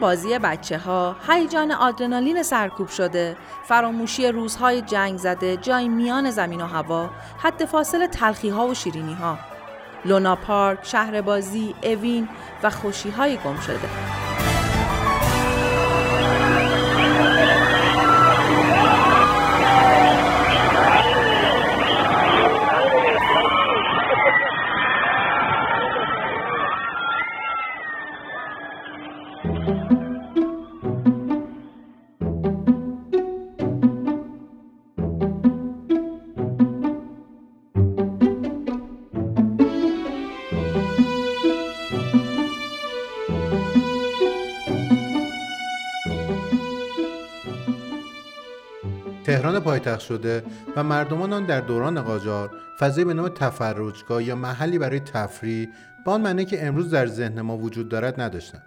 بازی بچه ها، هیجان آدرنالین سرکوب شده، فراموشی روزهای جنگ زده، جای میان زمین و هوا، حد فاصل تلخی ها و شیرینی ها. لونا پارک، شهر بازی، اوین و خوشی های گم شده. تهران پایتخت شده و مردمان آن در دوران قاجار فضای به نام تفرجگاه یا محلی برای تفریح با آن معنی که امروز در ذهن ما وجود دارد نداشتند.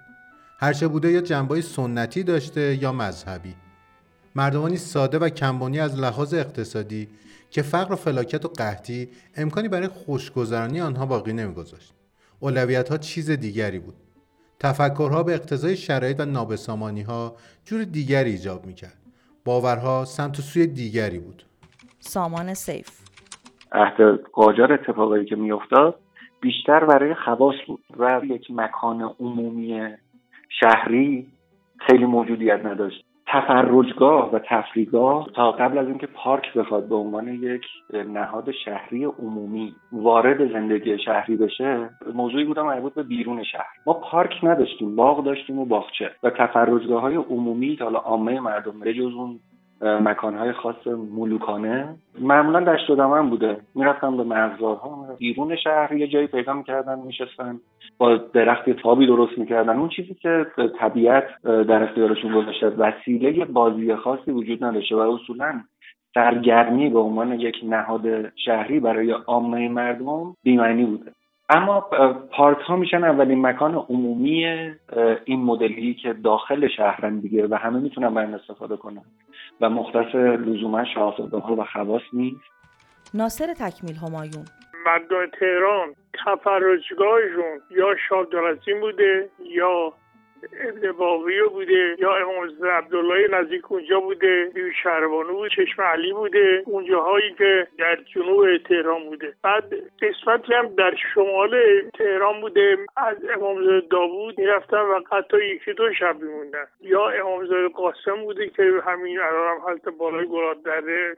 هرچه بوده یا جنبای سنتی داشته یا مذهبی. مردمانی ساده و کمبانی از لحاظ اقتصادی که فقر و فلاکت و قحطی امکانی برای خوشگذرانی آنها باقی نمیگذاشت. اولویت ها چیز دیگری بود. تفکرها به اقتضای شرایط و نابسامانی ها جور دیگری ایجاب می‌کرد. باورها سمت و سوی دیگری بود. سامان سیف. عهد قاجار اتفاقایی که میافتاد بیشتر برای خواص بود و یک مکان عمومی شهری خیلی موجودیت نداشت. تفرجگاه و تفریگاه تا قبل از اینکه پارک بخواد به عنوان یک نهاد شهری عمومی وارد زندگی شهری بشه موضوعی بودم مربوط به بیرون شهر. ما پارک نداشتیم باغ داشتیم و باغچه. و تفرجگاه های عمومی که حالا عامه مردم به جز اون مکانهای خاص ملوکانه. معمولا دشت و دمن بوده. می‌رفتن به مرزارها بیرون شهر یه جایی پیدا می‌کردن میشستن با درخت تابی درست می‌کردن. اون چیزی که طبیعت در اختیارشون گذاشته وسیله بازی خاصی وجود نداشته و اصولا سرگرمی به عنوان یک نهاد شهری برای عامه مردم بیمعنی بوده. اما پارک ها میشن اولین مکان عمومی این مدلی که داخل شهرن دیگه و همه می‌تونن برن استفاده کنن. و مختص لزوما شاهزاده ها و خواص نیست. ناصر تکمیل همایون. مردم تهران تفرجگاهشون یا شاه بوده یا ابن باقی بوده یا امام عبدالله نزدیک اونجا بوده شهربانو چشم علی بوده اونجاهایی که در جنوب تهران بوده. بعد قسمتی هم در شمال تهران بوده از امام داوود می‌رفتن و حتی یکی دو شب میموندن. یا امام قاسم بوده که همین الان هم حالت بالای دره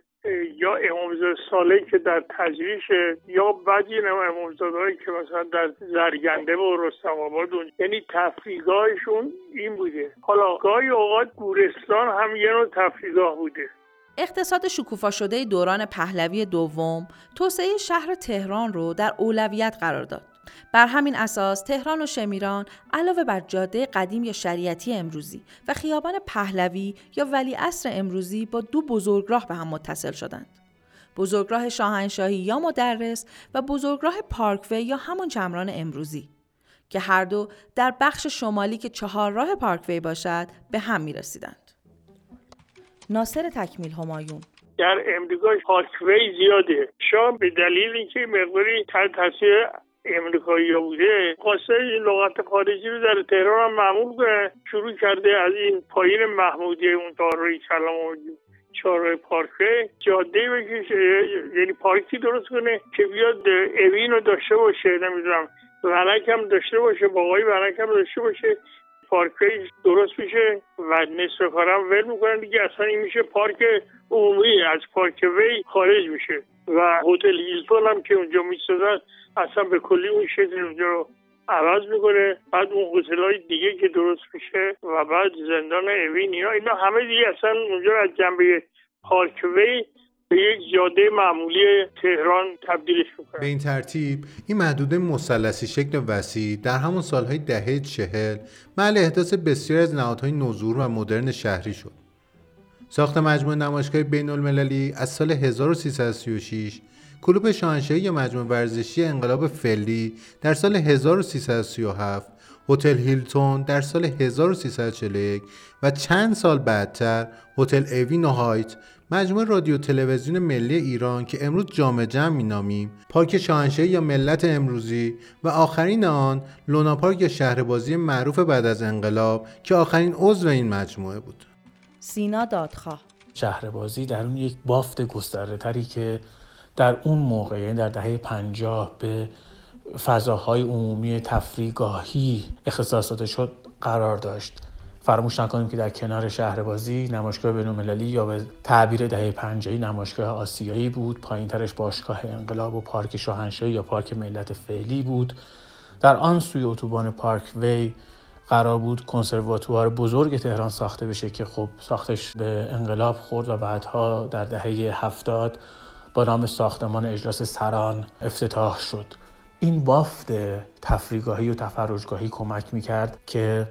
یا امامزاده ساله که در تجریش یا بعضی امامزاده که مثلا در زرگنده و رستم آباد یعنی تفریگاهشون این بوده حالا گاهی اوقات گورستان هم یه نوع تفریگاه بوده اقتصاد شکوفا شده دوران پهلوی دوم توسعه شهر تهران رو در اولویت قرار داد. بر همین اساس تهران و شمیران علاوه بر جاده قدیم یا شریعتی امروزی و خیابان پهلوی یا ولی اصر امروزی با دو بزرگراه به هم متصل شدند. بزرگراه شاهنشاهی یا مدرس و بزرگراه پارکوی یا همان چمران امروزی که هر دو در بخش شمالی که چهار راه پارکوی باشد به هم می رسیدند. ناصر تکمیل همایون در امریکا پارکوی زیاده شاه به دلیل اینکه مقداری تاثیر امریکایی بوده خواسته این لغت خارجی رو در تهران هم معمول کنه. شروع کرده از این پایین محمودی اون داروی کلام و چهارراه پارکه. جاده بکشه یعنی پارکی درست کنه که بیاد اوین رو داشته باشه نمی‌دونم ورک هم داشته باشه باقای ورک هم داشته باشه. پارک درست میشه و نصف کارم ول می‌کنن دیگه اصلا این میشه پارک عمومی. از پارک وی خارج میشه. و هتل هیلتون هم که اونجا می‌سازن اصلا به کلی اون شکل اونجا رو عوض می‌کنه. بعد اون هتل های دیگه که درست میشه و بعد زندان اوین اینا اینا همه دیگه اصلا اونجا از جنبه پارک وی به یک جاده معمولی تهران تبدیلش می‌کنه به این ترتیب این محدوده مثلثی شکل وسیع در همون سالهای دهه چهل محل احداث بسیاری از نهادهای نوظهور و مدرن شهری شد. ساخت مجموعه نمایشگاه بین المللی از سال 1336 کلوب شاهنشاهی یا مجموعه ورزشی انقلاب فعلی در سال 1337 هتل هیلتون در سال 1341 و چند سال بعدتر هتل اوین و هایت مجموعه رادیو تلویزیون ملی ایران که امروز جامع جمع مینامیم پارک شاهنشاهی یا ملت امروزی و آخرین آن لونا پارک یا شهربازی معروف بعد از انقلاب که آخرین عضو این مجموعه بود. سینا دادخواه شهربازی در اون یک بافت گسترده تری که در اون موقع یعنی در دهه پنجاه به فضاهای عمومی تفریگاهی اختصاص داده شد قرار داشت. فراموش نکنیم که در کنار شهربازی نمایشگاه بینالمللی یا به تعبیر دهه پنجاهی نمایشگاه آسیایی بود. پایین ترش باشگاه انقلاب و پارک شاهنشاهی یا پارک ملت فعلی بود. در آن سوی اتوبان پارک وی قرار بود کنسرواتوار بزرگ تهران ساخته بشه که خب ساختش به انقلاب خورد و بعدها در دهه هفتاد با نام ساختمان اجلاس سران افتتاح شد. این بافت تفریگاهی و تفرجگاهی کمک می‌کرد که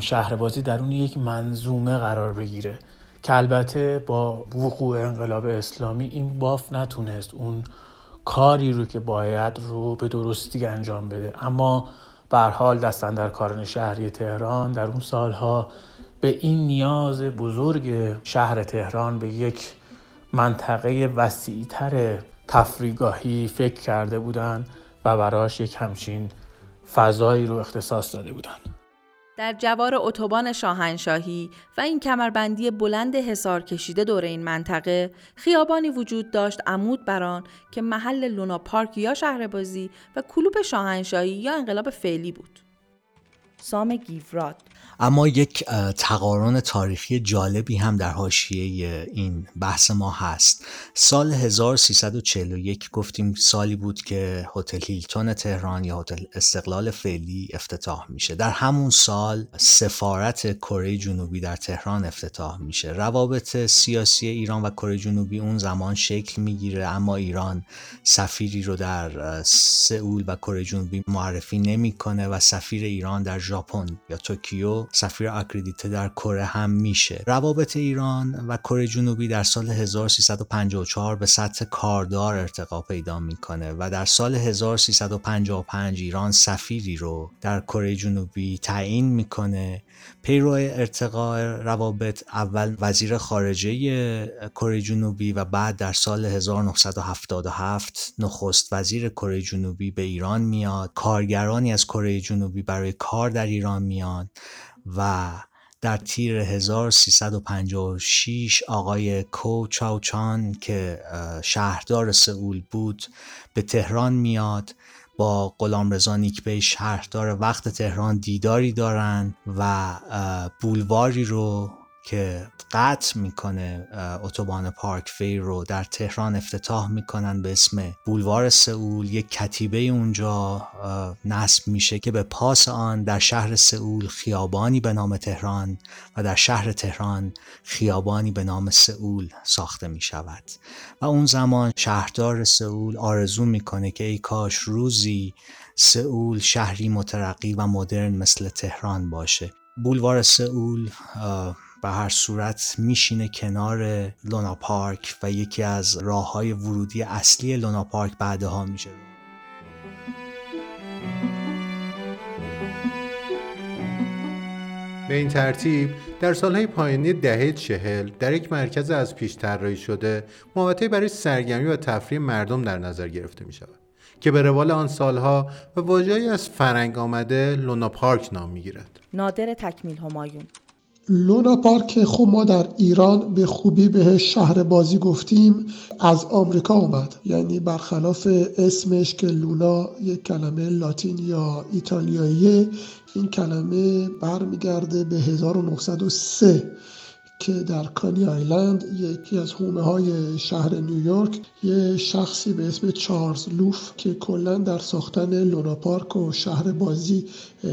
شهربازی در اون یک منظومه قرار بگیره. که البته با وقوع انقلاب اسلامی این بافت نتونست اون کاری رو که باید رو به درستی انجام بده. اما به حال دستن در شهری تهران در اون سالها به این نیاز بزرگ شهر تهران به یک منطقه وسیعتر تفریگاهی فکر کرده بودند و براش یک همچین فضایی رو اختصاص داده بودن. در جوار اتوبان شاهنشاهی و این کمربندی بلند حسار کشیده دور این منطقه خیابانی وجود داشت عمود بران که محل لونا پارک یا شهربازی و کلوب شاهنشاهی یا انقلاب فعلی بود. سام گیفراد اما یک تقارن تاریخی جالبی هم در حاشیه این بحث ما هست. سال 1341 گفتیم سالی بود که هتل هیلتون تهران یا هتل استقلال فعلی افتتاح میشه. در همون سال سفارت کره جنوبی در تهران افتتاح میشه. روابط سیاسی ایران و کره جنوبی اون زمان شکل می‌گیره اما ایران سفیری رو در سئول و کره جنوبی معرفی نمی‌کنه و سفیر ایران در ژاپن یا توکیو سفیر اکریدیته در کره هم میشه. روابط ایران و کره جنوبی در سال 1354 به سطح کاردار ارتقا پیدا می‌کنه و در سال 1355 ایران سفیری رو در کره جنوبی تعیین می‌کنه. پیرو ارتقاء روابط اول وزیر خارجه کره جنوبی و بعد در سال 1977 نخست وزیر کره جنوبی به ایران میاد. کارگرانی از کره جنوبی برای کار در ایران میان و در تیر 1356 آقای کو چاوچان که شهردار سئول بود به تهران میاد. با غلام رضا نیکبی شهردار وقت تهران دیداری دارن و بولواری رو که قطع می‌کنه اتوبان پارک فیر رو در تهران افتتاح می‌کنن به اسم بولوار سئول. یک کتیبه اونجا نصب میشه که به پاس آن در شهر سئول خیابانی به نام تهران و در شهر تهران خیابانی به نام سئول ساخته می شود و اون زمان شهردار سئول آرزو می‌کنه که ای کاش روزی سئول شهری مترقی و مدرن مثل تهران باشه. بولوار سئول به هر صورت میشینه کنار لونا پارک و یکی از راه های ورودی اصلی لونا پارک بعدها میشه به این ترتیب در سالهای پایانی دهه چهل در یک مرکز از پیش طراحی شده محوطه برای سرگرمی و تفریح مردم در نظر گرفته می شود که به روال آن سالها و واجهی از فرنگ آمده لونا پارک نام می گیرد. نادر تکمیل همایون لونا پارک. خب ما در ایران به خوبی بهش شهر بازی گفتیم از آمریکا اومد. یعنی برخلاف اسمش که لونا یک کلمه لاتین یا ایتالیاییه این کلمه برمیگرده به 1903 که در کانی آیلند یکی از حومه های شهر نیویورک یه شخصی به اسم چارلز لوف که کلا در ساختن لونا پارک و شهر بازی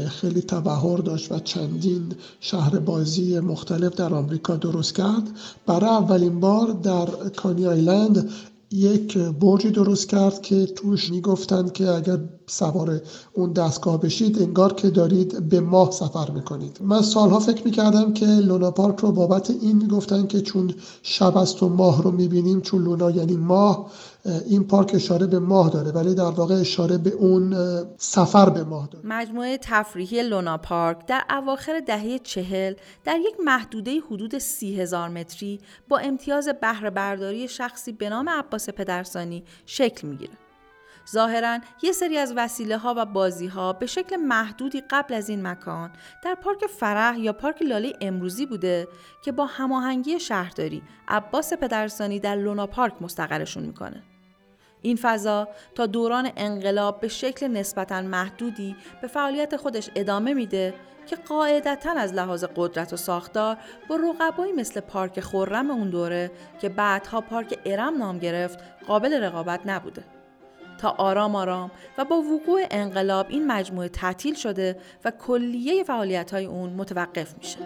خیلی تبهر داشت و چندین شهر بازی مختلف در آمریکا درست کرد. برای اولین بار در کانی آیلند یک برجی درست کرد که توش می‌گفتند که اگر سوار اون دستگاه بشید انگار که دارید به ماه سفر می‌کنید. من سالها فکر می‌کردم که لونا پارک رو بابت این می‌گفتن که چون شب است و ماه رو می‌بینیم چون لونا یعنی ماه این پارک اشاره به ماه داره ولی در واقع اشاره به اون سفر به ماه داره مجموعه تفریحی لونا پارک در اواخر دهه چهل در یک محدوده حدود سی هزار متری با امتیاز بهره برداری شخصی به نام عباس پدرسانی شکل می‌گیره. ظاهرا یه سری از وسیله ها و بازی ها به شکل محدودی قبل از این مکان در پارک فرح یا پارک لاله امروزی بوده که با هماهنگی شهرداری عباس پدرسانی در لونا پارک مستقرشون می‌کنه. این فضا تا دوران انقلاب به شکل نسبتا محدودی به فعالیت خودش ادامه میده که قاعدتا از لحاظ قدرت و ساختار با رقبایی مثل پارک خورم اون دوره که بعدها پارک ارم نام گرفت قابل رقابت نبوده. تا آرام آرام و با وقوع انقلاب این مجموعه تعطیل شده و کلیه فعالیت های اون متوقف میشه.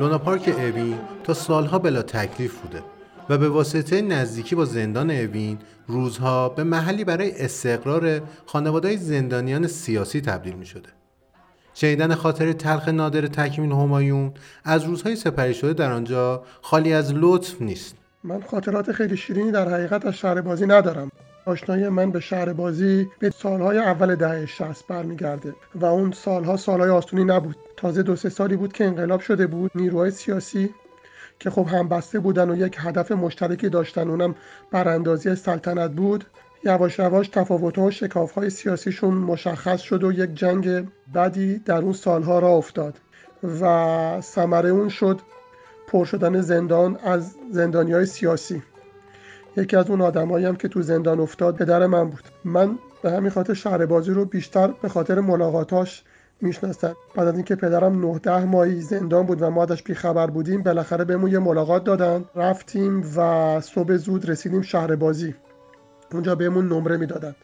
لونا پارک اوین تا سالها بلا تکلیف بوده و به واسطه نزدیکی با زندان اوین روزها به محلی برای استقرار خانواده زندانیان سیاسی تبدیل می شده. شنیدن خاطر تلخ نادر تکمیل همایون از روزهای سپری شده در آنجا خالی از لطف نیست. من خاطرات خیلی شیرینی در حقیقت از شهر بازی ندارم. آشنایی من به شهر بازی به سالهای اول دهه 60 برمیگرده و اون سالها سالهای آسونی نبود. تازه دو سه سالی بود که انقلاب شده بود نیروهای سیاسی که خب همبسته بودن و یک هدف مشترکی داشتن اونم براندازی سلطنت بود یواش یواش تفاوت و شکاف های سیاسیشون مشخص شد و یک جنگ بدی در اون سالها را افتاد و ثمره اون شد پر شدن زندان از زندانی های سیاسی. یکی از اون آدمایی هم که تو زندان افتاد پدر من بود. من به همین خاطر شهر بازی رو بیشتر به خاطر ملاقاتاش می‌شناسن بعد از اینکه پدرم 9 ده ماهی زندان بود و ما ازش بیخبر بودیم بالاخره بهمون یه ملاقات دادن. رفتیم و صبح زود رسیدیم شهر بازی اونجا بهمون نمره می‌دادن.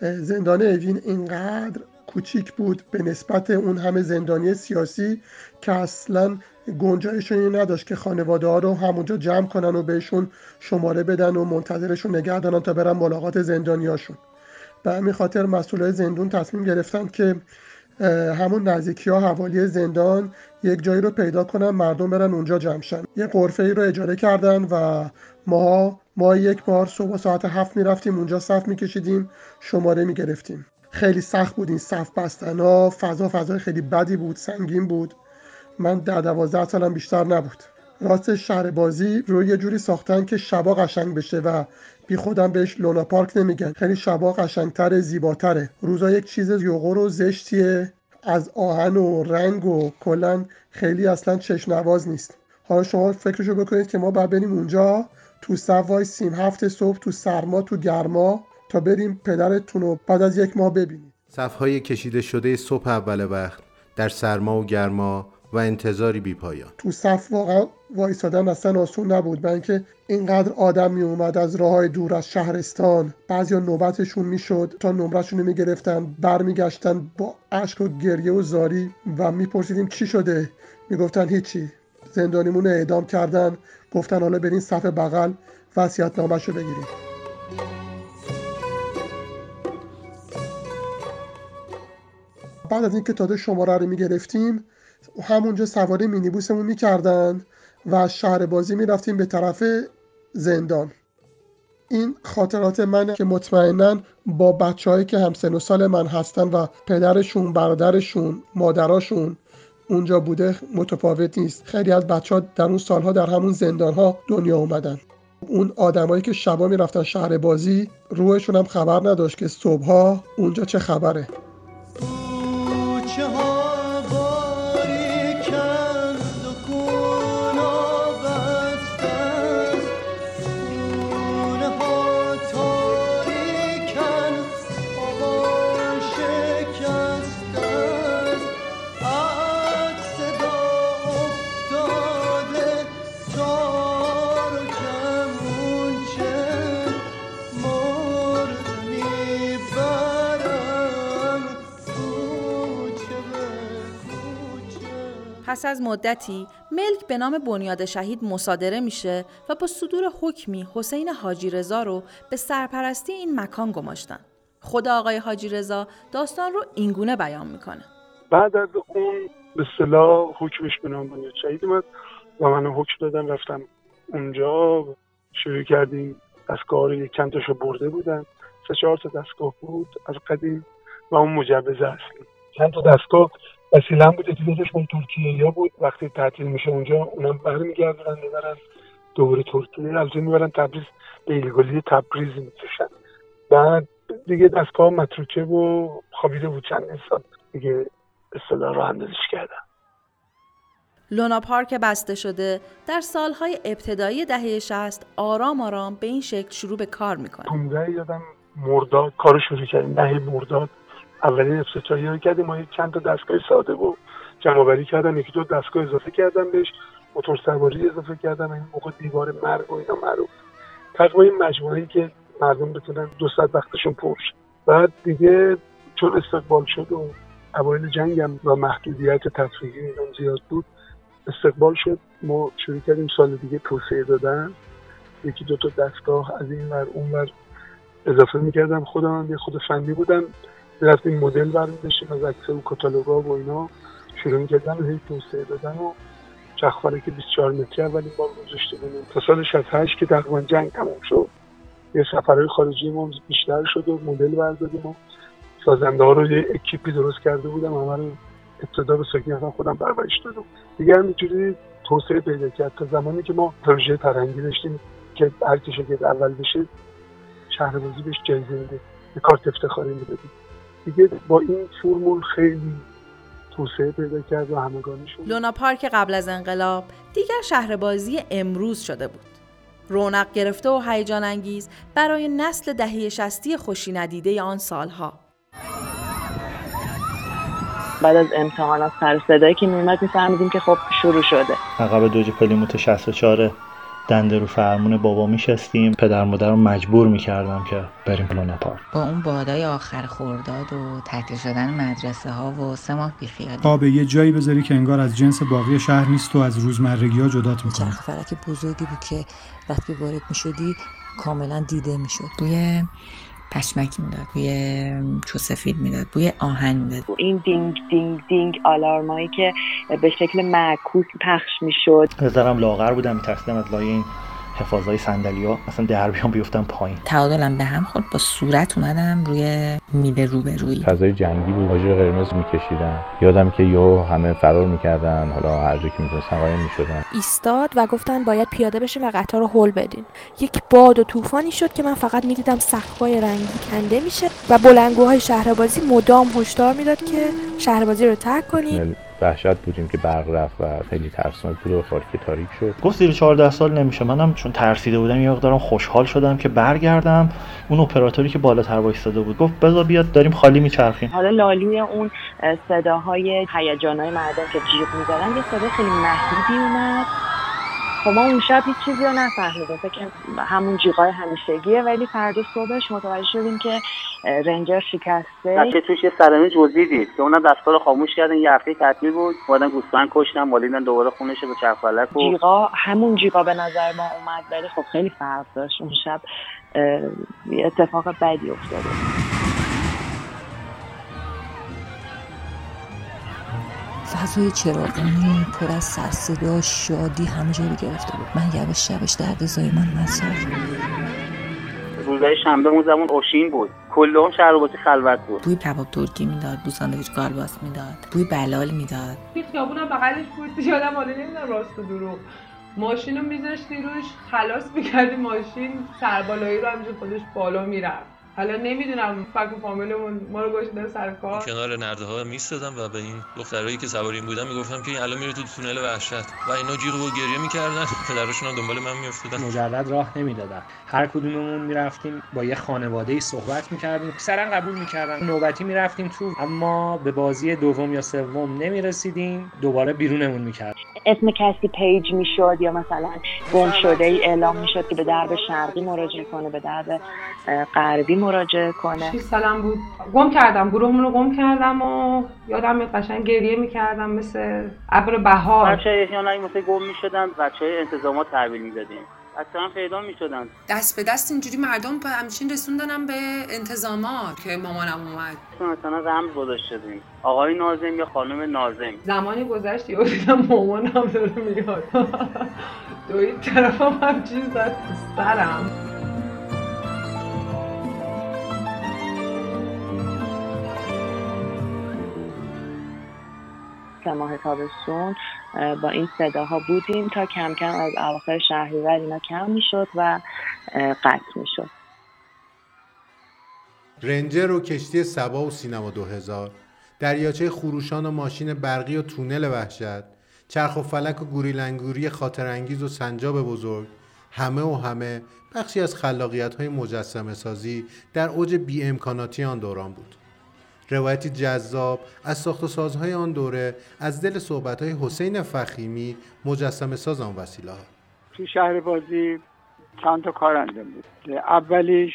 زندان اوین اینقدر کوچیک بود. به نسبت اون همه زندانی سیاسی که اصلا گنجایشون نداشت که خانواده ها رو همونجا جمع کنن و بهشون شماره بدن و منتظرشون نگه دارن تا برن ملاقات زندانیاشون. به همین خاطر مسئولای زندون تصمیم گرفتن که همون نزدیکی ها حوالی زندان یک جایی رو پیدا کنن مردم برن اونجا جمع شن. یه قرفه ای رو اجاره کردن و ما ما یک بار صبح ساعت هفت می‌رفتیم اونجا صف میکشیدیم شماره می‌گرفتیم. خیلی سخت بود این صف بستن ها. فضا فضای خیلی بدی بود سنگین بود. من در دوازده سالم بیشتر نبود. راست شهر بازی رو یه جوری ساختن که شبا قشنگ بشه و بی خودم بهش لونا پارک نمیگن. خیلی شبا قشنگتره زیباتره. روزا یک چیز یوغور و زشتیه. از آهن و رنگ و کلا خیلی اصلا چشم نواز نیست. حالا شما فکرشو بکنید که ما باید بریم اونجا. تو صف سیم هفت صبح تو سرما تو گرما. تا بریم پدرتون رو بعد از یک ماه ببینیم. صفهای کشیده شده صبح اول وقت در سرما و گرما و انتظاری بی پایان. تو صف واقعا وایسادن اصلا آسون نبود. من اینکه اینقدر آدم می اومد از راه های دور از شهرستان بعضیا نوبتشون می‌شد تا نمرشون رو می‌گرفتن برمیگشتن با اشک و گریه و زاری و میپرسیدیم چی شده. می‌گفتن هیچی. زندانیمون اعدام کردن. گفتن حالا برین صف بغل وصیت رو بگیریم. بعد از اینکه تازه شماره رو می‌گرفتیم همونجا سواری مینیبوسمون می‌کردن و از شهر بازی می‌رفتیم به طرف زندان. این خاطرات منه که مطمئنا با بچههایی که همسن و سال من هستن و پدرشون برادرشون مادراشون اونجا بوده متفاوت نیست. خیلی از بچه ها در اون سالها در همون زندان ها دنیا اومدن. اون آدمایی که شبا می‌رفتن شهر بازی روحشون هم خبر نداشت که صبحها اونجا چه خبره. پس از مدتی ملک به نام بنیاد شهید مصادره میشه و با صدور حکمی حسین حاجی رضا رو به سرپرستی این مکان گماشتن. خود آقای حاجی رضا داستان رو اینگونه بیان می‌کنه. بعد از اون به صلاح حکمش به نام بنیاد شهید اومد و من حکم دادم رفتم اونجا شروع کردیم دستگاه رو چند تاشو برده بودن سه چهار تا دستگاه بود از قدیم و اون مجوز اصلی چند تا دستگاه وسیله بود اون ترکیه یا بود. وقتی تعطیل میشه اونجا اونم برمیگردن می‌برن دوباره ترکیه از می‌برن تبریز به ایلگولی تبریز می‌کشن. بعد دیگه دستگاه متروکه و خوابیده بود چند سال دیگه اصطلاح رو اندازش کردن. لونا پارک بسته شده. در سالهای ابتدایی دهه 60 آرام آرام به این شکل شروع به کار می‌کنه. 15 یادم مرداد کارو شروع کردیم دهه مرداد اولین افتتاحیه رو کردیم. ما چند تا دستگاه ساده و جمع کردن. یکی دو دستگاه اضافه کردم بهش. موتور سواری اضافه کردم این موقع دیوار مرگ و اینا معروف. تقریبا این مجموعه که مردم بتونن دو ساعت وقتشون پرش بعد دیگه چون استقبال شد و اوایل جنگم و محدودیت تفریحی اینا زیاد بود استقبال شد. ما شروع کردیم سال دیگه توسعه دادن. یکی دو تا دستگاه از این ور اون ور اضافه می‌کردم خودم هم یه خود فنی بودم. رفتیم مدل برمی داشتیم از عکس و کتالوگا و اینا شروع می‌کردم هی توسعه دادن و چخفاله که 24 متری اولین بار گذاشته بودیم. تا سال 68 که تقریبا جنگ تموم شد. یه سفرهای خارجی ما بیشتر شد و مدل بردادیم و سازنده ها رو یه اکیپی درست کرده بودم. همه رو ابتدا به سکنی خودم پرورش دادم. دیگه همینجوری توسعه پیدا کرد. تا زمانی که ما پروژه فرهنگی داشتیم که هر که اول بشه شهر بهش جایزه میده. به کارت افتخاری میده دیگه با این فرمول خیلی توسعه پیدا کرد و همگانی شد لونا پارک قبل از انقلاب دیگر شهر بازی امروز شده بود. رونق گرفته و هیجان انگیز برای نسل دهه شستی خوشی ندیده آن سالها. بعد از امتحانات سر صدایی که میومد میفهمیدیم که خب شروع شده. عقب دوج پلیموت 64 دنده رو فرمون بابا میشستیم. پدر مادر رو مجبور می‌کردم که بریم لونا پارک با اون بادای آخر خورداد و تعطیل شدن مدرسه ها و سه ماه بیخیالی. آب یه جایی بذاری که انگار از جنس باقی شهر نیست و از روزمرگی ها جدات می‌کنه. چرخ فرک بزرگی بود که وقتی وارد می‌شدی کاملا دیده می‌شد. بوی پشمک می‌داد بوی چو سفید می‌داد بوی آهن می‌داد. این دینگ دینگ دینگ آلارمایی که به شکل معکوس پخش می‌شد. بذارم لاغر بودم میترسیدم از لایه این حفاظای صندلی ها اصلا در بیام بیفتم پایین. تعادلم به هم خورد با صورت اومدم روی میله روبرویی. فضای جنگی بود. آجر قرمز میکشیدن. یادم که یو همه فرار می‌کردن. حالا هر جا که می‌تونستن قایم می‌شدن. ایستاد و گفتن باید پیاده بشیم و قطار رو هل بدین. یک باد و طوفانی شد که من فقط می‌دیدم سقف‌های رنگی کنده میشه و بلنگوهای شهربازی مدام هشدار می‌داد که شهربازی رو ترک کنید وحشت بودیم که برق رفت و خیلی ترسناک بود و خاک تاریک شد. گفت زیر 14 سال نمیشه. منم چون ترسیده بودم یه مقدارم خوشحال شدم که برگردم. اون اپراتوری که بالاتر وایساده بود گفت بذار بیاد داریم خالی میچرخیم. حالا لالوی اون صداهای هیجانای مردم که جیغ می‌زدن یه صدا خیلی محدودی اومد. خب ما اون شب هیچ چیزی رو نفهمیدیم. فکر همون جیغای همیشگیه ولی فردا صبحش متوجه شدیم که رنجر شکسته. که توش یه سرمی جزئی دید که اونم دستگاه رو خاموش کردن. یه هفته تعطیل بود. اومدن گوسفند کشتن مالیدن دوباره خونش به چرخ و جیغا همون جیغا به نظر ما اومد ولی خب خیلی فرق داشت. اون شب یه اتفاق بدی افتاده فضای چراغونی پر از سرصدا شادی همه جا رو گرفته بود. من یواش یواش درد زایمان مسار روزای شنبه اون زمان اوشین بود. کلهم شهر خلوت بود. بوی کباب ترکی می‌داد بوی ساندویچ گالباس می‌داد بوی بلال می‌داد. توی خیابونم بغلش بود. یادم حالا نمی‌دونم راست و دروغ. ماشین رو میذاشتی روش خلاص می‌کردی ماشین سربالایی رو همینجور خودش بالا می‌رفت. حالا نمی‌دونم فک و فامیلمون ما رو گذاشتن سر کار. کنار نرده ها میستدم و به این دخترایی که سواریم بودن می‌گفتم که الان میره تو تونل وحشت. و اینا جیغ و گریه می‌کردن. پدرشون دنبال من میافتادن. مجرد راه نمی‌دادن. هر کدوممون می‌رفتیم با یه خانواده ای صحبت می‌کردیم. سرن قبول می‌کردن. نوبتی می‌رفتیم تو اما به بازی دوم یا سوم نمی‌رسیدیم. دوباره بیرونمون می‌کرد اسم کسی پیج می‌شد یا مثلا گم شده ای اعلام می‌شد که به درب شرقی مراجعه کنه به درب غربی مراجعه کنه. 6 سالم بود. گم کردم. گروهمون رو گم کردم و یادم قشنگ گریه می‌کردم مثل ابر بهار. بچه احیانا مثل گم می‌شدن بچه های انتظامات تحویل می‌دادیم. اصلا پیدا می شدن دست به دست اینجوری مردم همچین رسوندنم به انتظامات که مامانم اومد. مثلا رمز گذاشته دیم آقای نازم یا خانم نازم؟ زمانی گذشت یا دیدم مامانم داره میاد. دوید طرفم همچین زد. سرم. سه ماه تابستون با این صداها بودیم تا کم کم از اواخر شهریور اینا کم می‌شد و قطع می‌شد. رنجر و کشتی سبا و سینما 2000 دریاچه خروشان و ماشین برقی و تونل وحشت چرخ و فلک و گوریلنگوری خاطرانگیز و سنجاب بزرگ همه و همه بخشی از خلاقیت های مجسمه سازی در اوج بی امکاناتی آن دوران بود. روایتی جذاب از ساخت و سازهای آن دوره از دل صحبتهای حسین فخیمی مجسم ساز آن وسیله ها تو شهر بازی چند تا کار انجام بود اولیش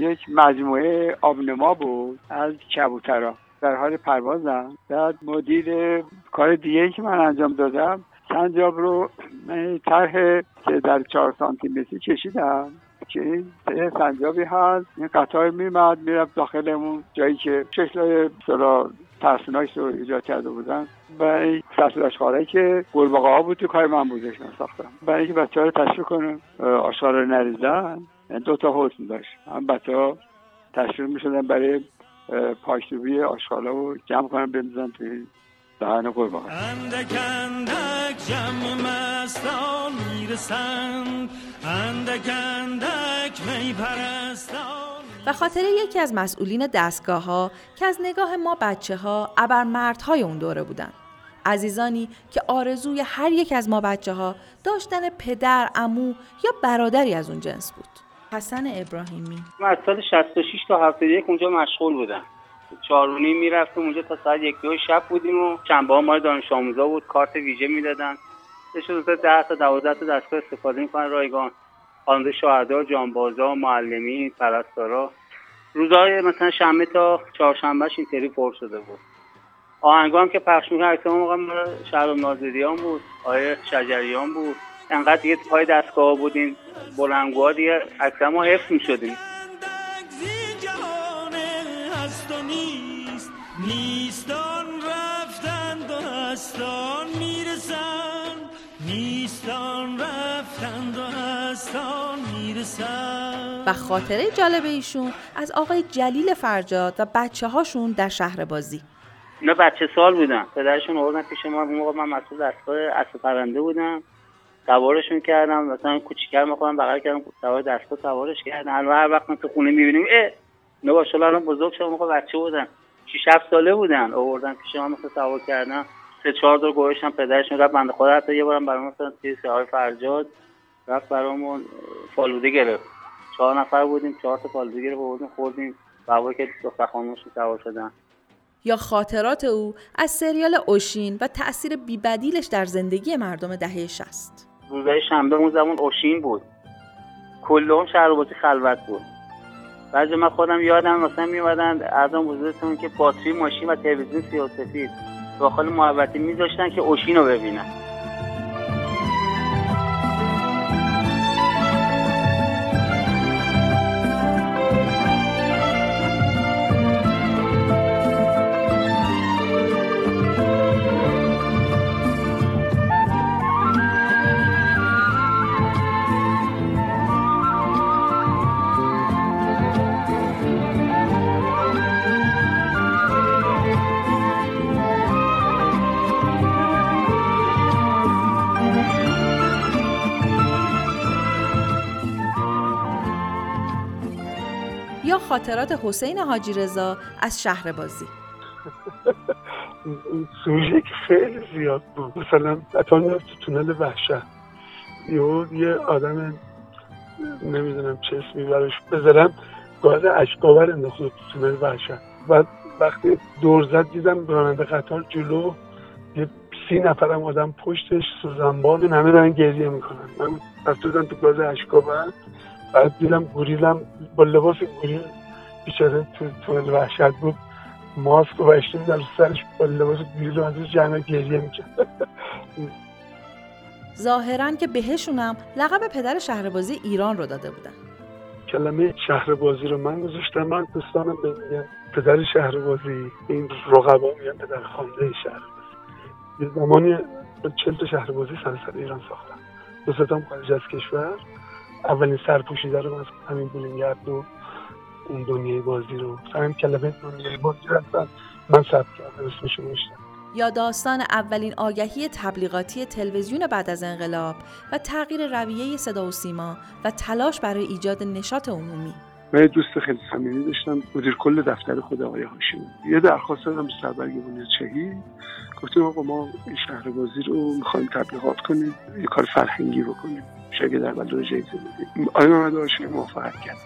یک مجموعه آبنما بود از کبوترها. در حال پروازم. بعد مدیر کار دیگه که من انجام دادم سنجاب رو طرح در چهار سانتی متری کشیدم. که یه سنجابی هست این قطار میمد می‌رفت داخل اون جایی که شکل سرا ترسناش رو ایجاد کرده بودن. و این فصل آشغاله که گرباقه ها بود تو کار من بودش من ساختم. برای اینکه بچه ها رو تشویق کنم آشغال رو نریزن دو تا حسن داشت هم بچه ها تشویق می‌شدن برای پاشتوبی آشغاله رو جمع کنن بندازن توی دهن قربان اندک اندک جمع مستان می‌رسند. اندک اندک می پرستان. و خاطر یکی از مسئولین دستگاه ها که از نگاه ما بچه ها ابرمردهای اون دوره بودن. عزیزانی که آرزوی هر یک از ما بچه ها داشتن پدر، امو یا برادری از اون جنس بود. حسن ابراهیمی. من از سال 66 تا 71 اونجا مشغول بودم. چهارونی می‌رفتم اونجا تا ساعت یک دو شب بودیم و شنبه ها مال دانش آموزا بود کارت ویژه می‌دادن. شد تا ده تا دوازده تا دستگاه استفاده می‌کنن رایگان. خواننده شهدا جانبازا معلمین پرستارا. روزهای مثلا شنبه تا چهارشنبهش اینطوری پر شده بود. آهنگا هم که پخش می‌کرد اکثر موقع شهر ناظریان بود آیه شجریان بود. انقدر دیگه پای دستگاه بودیم بلنگوها دیگه اکثر ما حفظ می‌شدیم. نیستان رفتند و هستان می‌رسند نیستان رفتند و هستان می‌رسند و خاطره جالب ایشون از آقای جلیل فرجاد و بچه هاشون در شهر بازی. اینا بچه سال بودن. پدرشون آوردن پیش ما. اون موقع من مسئول دستگاه اصل پرنده بودم. سوارشون کردم. مثلا کوچیکر می‌خوام بغل کردم سوار دستگاه سوارش کردم هر وقت من تو خونه می‌بینیم اه! نه باشه الان بزرگ شدم موقع بچه بودن. 6 7 ساله بودن. آوردن پیش ما مثل سوار کردن. سه چهار دور گوشتم پدرشون رفت بنده خدا. حتی یه بارم برام مثلا توی سیاه فرجاد رفت برامون فالوده گرفت. چهار نفر بودیم چهار تا فالوده گرفت آوردیم خوردیم. و که دختر خانومش سوار شدن. یا خاطرات او از سریال اوشین و تاثیر بیبدیلش در زندگی مردم دهه 60 روزای شنبه اون زمان اوشین بود. کلهم شهر خلوت بود. بعضی من خودم یادم مثلا میومدن ارزم بزرگتون که باتری ماشین و تلویزیون سیاسفید داخل محوطه میذاشتن که اوشین رو ببینن. خاطرات حسین حاجی رضا از شهر بازی. سوژه که خیلی زیاد بود. مثلا حتی تو تونل وحشت. یه یه آدم نمی‌دونم چه اسمی براش بذارم گاز اشکاور انداخت تو تونل وحشت. و وقتی دور زد دیدم راننده قطار جلو. یه سی نفرم آدم پشتش سوزنبان همه دارن گریه می‌کنن. من رفته تو گاز اشکابن بعد دیدم گوریلم با لباس گوریل بیچاره تو تونل وحشت بود ماسک و بشتی در سرش با لباس گوریل و ازش جمع گریه می‌کرد. ظاهرا که بهشونم لقب پدر شهربازی ایران رو داده بودن. کلمه شهربازی رو من گذاشتم من دوستانم به پدر شهربازی این رقبا میگن پدر خانده شهربازی. یه زمانی چل تا شهربازی سراسر ایران ساختن. دو ستام خارج از کشور اولین سرپوشیده رو از همین بولینگرد و اون دنیای بازی رو. همین کلمه دنیای بازی هستن من ثبت کردم اسمش یا داستان اولین آگهی تبلیغاتی تلویزیون بعد از انقلاب و تغییر رویه صدا و سیما و تلاش برای ایجاد نشاط عمومی. من یه دوست خیلی صمیمی داشتم مدیر کل دفتر خود آقای هاشمی. یه درخواست دادم سربرگ چهی گفتیم آقا ما این شهر بازی رو می‌خوایم تبلیغات کنیم یه کار فرهنگی بکنیم. شاید در رو جایزه بدیم. آقای محمد هاشمی موافقت کرد.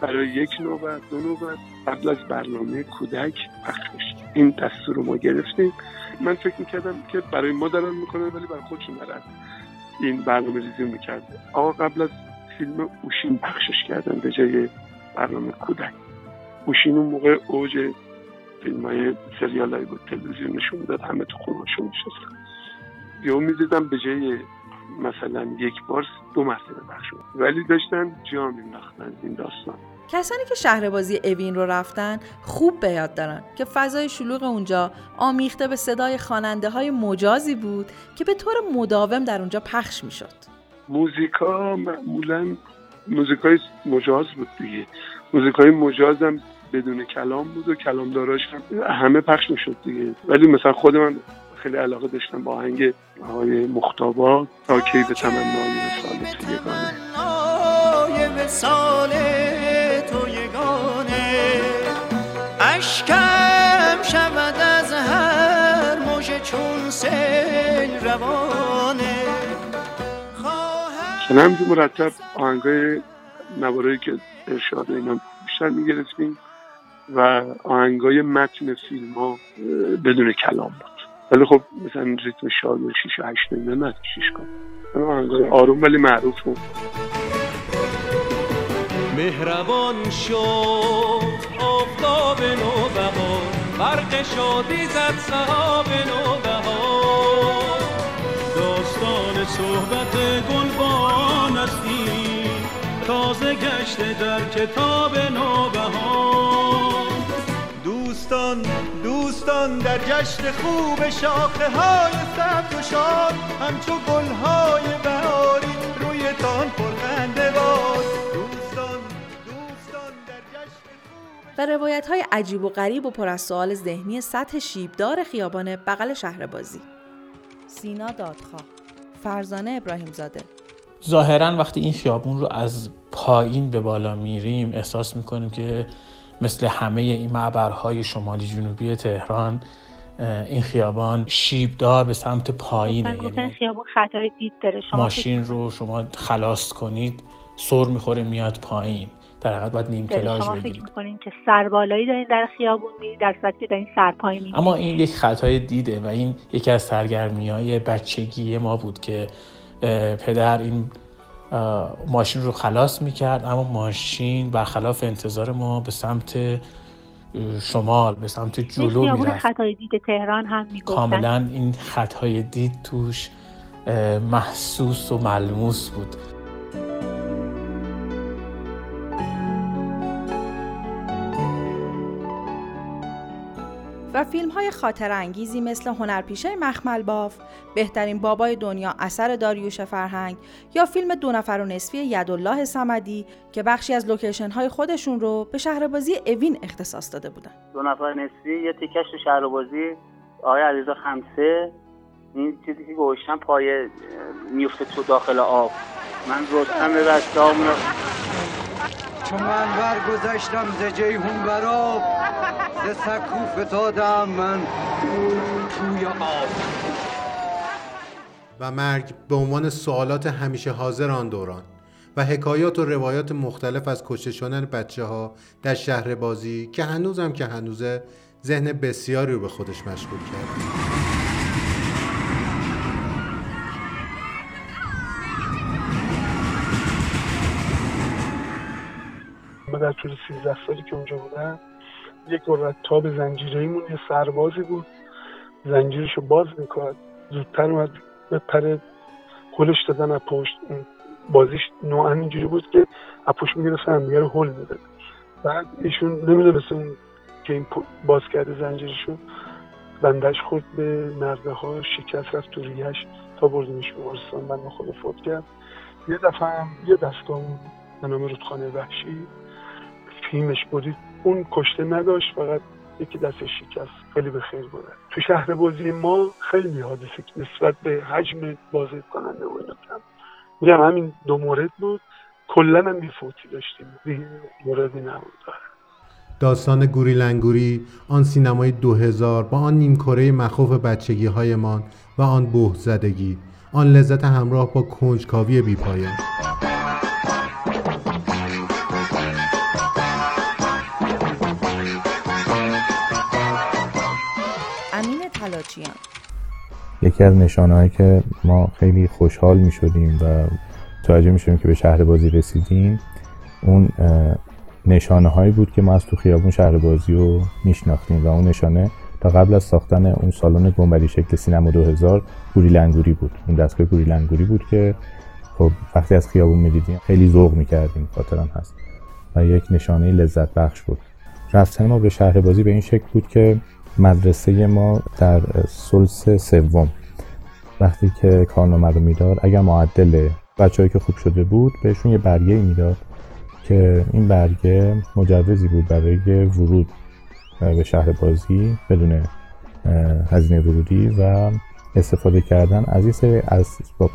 برای یک نوبت دو نوبت قبل از برنامه کودک پخش این دستور رو ما گرفتیم. من فکر می‌کردم که برای ما دارن می‌کنن ولی برای خودشون دارن این برنامه ریزی می‌کرده. آقا قبل از فیلم اوشین پخشش کردن به جای برنامه کودک. اوشین اون موقع اوج فیلم های سریال های بود. تلویزیون نشون داد همه تو خونهاشون نشستن. یا می‌دیدم به جای مثلا یک بار دو مرتبه پخش ولی داشتن جا مینداختن این داستان. کسانی که شهر بازی اوین رو رفتن خوب به یاد دارن که فضای شلوغ اونجا آمیخته به صدای خواننده های مجازی بود که به طور مداوم در اونجا پخش می‌شد. موزیکا معمولا موزیکای مجاز بود دیگه. موزیکای مجاز هم بدون کلام بود و کلامداراش هم همه پخش می‌شد دیگه. ولی مثلا خود من خیلی علاقه داشتم با آهنگ های مختابا تا کی به تمنای وسال تو یگانه. تو یگانه. اشکم شود از هر موج چون سیل روانه. هم مرتب آهنگای نوارایی که ارشاد اینا بیشتر می‌گرفتیم و آهنگای متن فیلم ها بدون کلام بود. ولی خب مثلا ریتم شاد و شیش و هشت نمیده نداشتیش کن آهنگای آروم ولی معروف بود. مهربان شد آفتاب نوبهار. برق شادی زد صحاب نوبهار. داستان صحبت گلبان استی تازه گشته در کتاب نوبهار. دوستان دوستان در جشن خوب شاخه های سبز و شاد همچو گل های بهاری روی تان پرخنده باد و روایت های عجیب و غریب و پر از سوال ذهنی سطح شیبدار خیابان بغل شهر بازی سینا دادخواه. فرزانه ابراهیم زاده ظاهرا وقتی این خیابون رو از پایین به بالا میریم احساس می‌کنیم که مثل همه این معبرهای شمالی جنوبی تهران این خیابان شیبدار به سمت پایینه یعنی خیابون خطای دید داره. شما ماشین رو شما خلاص کنید سر می‌خوره میاد پایین. در حقیقت باید نیم کلاژ شما فکر می‌کنین که سربالایی دارین در خیابون میرید در صورتی که دارین سرپایی میرید. اما این یک خطای دیده و این یکی از سرگرمی های بچگی ما بود که پدر این ماشین رو خلاص می‌کرد اما ماشین برخلاف انتظار ما به سمت شمال به سمت جلو می‌رفت. خطای دید تهران هم می‌گفتن. کاملا این خطای دید توش محسوس و ملموس بود. فیلم های خاطر انگیزی مثل هنرپیشه مخمل باف، بهترین بابای دنیا اثر داریوش فرهنگ یا فیلم دو نفر و نصفی یدالله سمدی که بخشی از لوکیشن های خودشون رو به شهربازی اوین اختصاص داده بودن. دو نفر نصفی یه تیکش تو شهربازی آقای علیرضا خمسه این چیزی که گوشتن پای میفته تو داخل آب من رستم رستام چون من برگذشتم ز جیهون براب ز سکو فتادم من توی آب. و مرگ به عنوان سوالات همیشه حاضر آن دوران و حکایات و روایات مختلف از کشته شدن بچه ها در شهر بازی که هنوزم که هنوزه ذهن بسیاری رو به خودش مشغول کرد. در طول 13 سالی که اونجا بودم یک رتاب زنجیریمون یه سربازی بود. زنجیرشو باز می‌کرد. زودتر اومد به پر هلش دادن از پشت. بازیش نوعا اینجوری بود که از پشت می‌گرفت همدیگه رو هل می‌داد بعد ایشون نمی‌دونست اون که این باز کرده زنجیرشو. بندش خورد به مرده ها شکست رفت تو ریهش تا بردیمش بیمارستان. بند خود فوت کرد. یه دفعه هم یه دستگاه به نام رودخانه وحشی فیلمش برید اون کشته نداشت فقط یکی دستش شکست. خیلی به خیر بوده تو شهر بازی ما خیلی حادثه نسبت به حجم بازدید کننده و اینا میگم همین دو مورد بود. کلا هم بیفوتی داشتیم. دیگه موردی نبود. داستان گوری لنگوری آن سینمای دو هزار با آن نیمکره مخوف بچگی هایمان و آن بوه زدگی آن لذت همراه با کنجکاوی بیپایان. تلاچیان یکی از نشانه که ما خیلی خوشحال می شدیم و توجه می شدیم که به شهر بازی رسیدیم اون نشانه هایی بود که ما از تو خیابون شهر بازی رو میشناختیم و اون نشانه تا قبل از ساختن اون سالن گنبدی شکل سینما 2000 گوری لنگوری بود. اون دستگاه گوری لنگوری بود که خب وقتی از خیابون می‌دیدیم خیلی ذوق می‌کردیم خاطرم هست. و یک نشانه لذت بخش بود. رفتن ما به شهر بازی به این شکل بود که مدرسه ما در سلس سوم. وقتی که کارنامه رو می‌داد اگر معدل بچههایی که خوب شده بود بهشون یه برگه می‌داد که این برگه مجوزی بود برای ورود به شهر بازی بدون هزینه ورودی و استفاده کردن از این سری از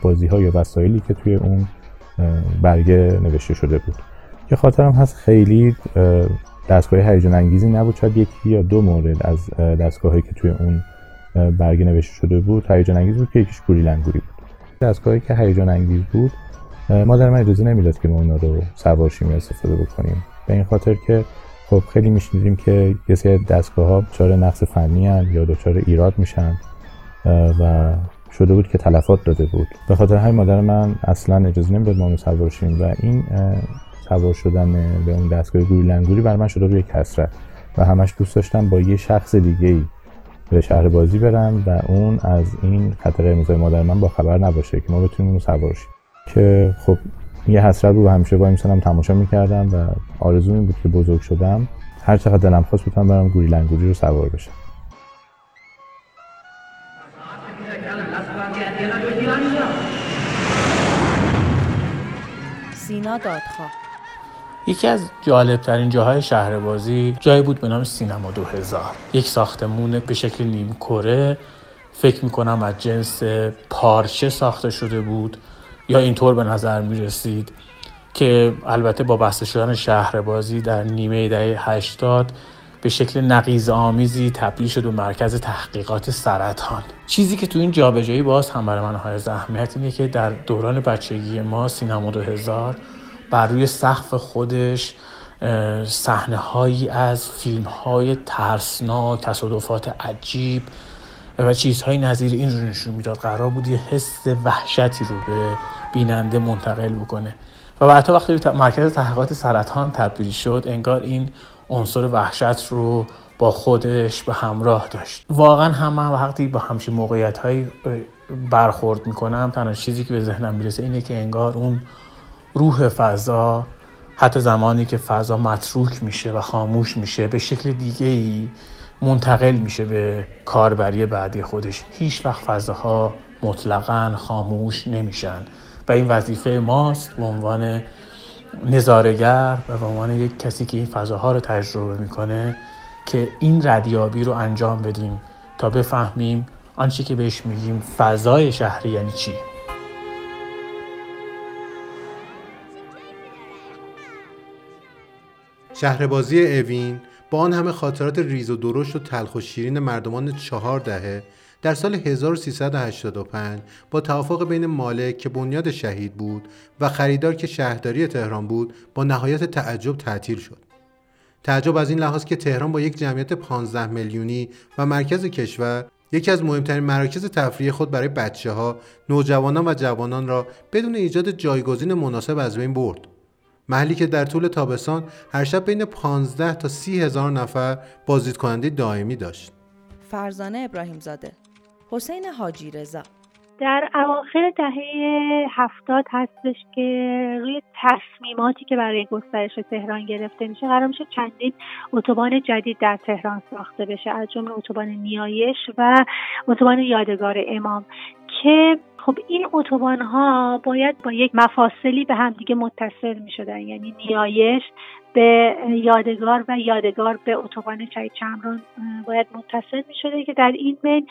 بازی های وسایلی که توی اون برگه نوشته شده بود. که خاطرم هست خیلی دستگاه هیجان انگیزی نبود. شاید یکی یا دو مورد از دستگاهی که توی اون برگه نوشته شده بود هیجان انگیز بود که یکیش گوری لنگوری بود. دستگاهی که هیجان انگیز بود مادر من اجازه نمی‌داد که ما اونا رو سوارشیم استفاده بکنیم. به این خاطر که خب خیلی میشنیدیم که یه سری دستگاه ها دچار نقص فنی هن یا دچار ایراد میشن و شده بود که تلفات داده بود. به خاطر همین مادر من اصلا اجازه نمی‌داد ما سوار شیم و این سوار شدن به اون دستگاه گوری لنگوری بر من شده بود یک حسرت و همش دوست داشتم با یه شخص دیگه ای به شهر بازی برم و اون از این خط قرمز مادر من با خبر نباشه که ما بتونیم اون سوار شیم. که خب یه حسرت بود و همیشه با این تماشا می‌کردم و آرزو این بود که بزرگ شدم. هر چقدر دلم خواست بتونم برم گوری لنگوری رو سوار بشم. سینا دادخواه. یکی از جالب ترین جاهای شهر بازی جایی بود به نام سینما 2000 یک ساختمون به شکل نیم کره. فکر می‌کنم از جنس پارچه ساخته شده بود یا اینطور به نظر می رسید که البته با بسته شدن شهر بازی در نیمه دهه 80 به شکل نقیز آمیزی تبدیل شد به مرکز تحقیقات سرطان. چیزی که تو این جابجایی باز هم برای من های زحمیت اینه که در دوران بچگی ما سینما 2000 بر روی سقف خودش صحنه هایی از فیلم های ترسناک تصادفات عجیب و چیزهای نظیر این رو نشون می‌داد. قرار بود یه حس وحشتی رو به بیننده منتقل بکنه. و بعدها وقتی مرکز تحقیقات سرطان تبدیل شد انگار این عنصر وحشت رو با خودش به همراه داشت. واقعا هم وقتی با همچین موقعیت هایی برخورد می‌کنم تنها چیزی که به ذهنم می‌رسه اینه که انگار اون روح فضا حتی زمانی که فضا متروک میشه و خاموش میشه به شکل دیگه ای منتقل میشه به کاربری بعدی خودش. هیچ وقت فضاها مطلقا خاموش نمیشن. و این وظیفه ماست به عنوان نظارگر و به عنوان یک کسی که این فضاها رو تجربه می‌کنه که این ردیابی رو انجام بدیم تا بفهمیم آنچه که بهش میگیم فضای شهری یعنی چی. شهربازی اوین با آن همه خاطرات ریز و درشت و تلخ و شیرین مردمان چهار دهه در سال 1385 با توافق بین مالک که بنیاد شهید بود و خریدار که شهرداری تهران بود با نهایت تعجب تعطیل شد. تعجب از این لحاظ که تهران با یک جمعیت 15 میلیونی و مرکز کشور یکی از مهمترین مراکز تفریح خود برای بچه ها، نوجوانان و جوانان را بدون ایجاد جایگزین مناسب از بین برد. محلی که در طول تابستان هر شب بین 15 تا 30 هزار نفر بازدید کننده دائمی داشت. فرزانه ابراهیم زاده حسین حاجی رضا. در اواخر دهه هفتاد هستش که روی تصمیماتی که برای گسترش تهران گرفته میشه قرار میشه چندین اتوبان جدید در تهران ساخته بشه. از جمله اتوبان نیایش و اتوبان یادگار امام که خب این اتوبان ها باید با یک مفاصلی به همدیگه متصل می شدن یعنی نیایش به یادگار و یادگار به اتوبان شهید چمران باید متصل می شده که در این بین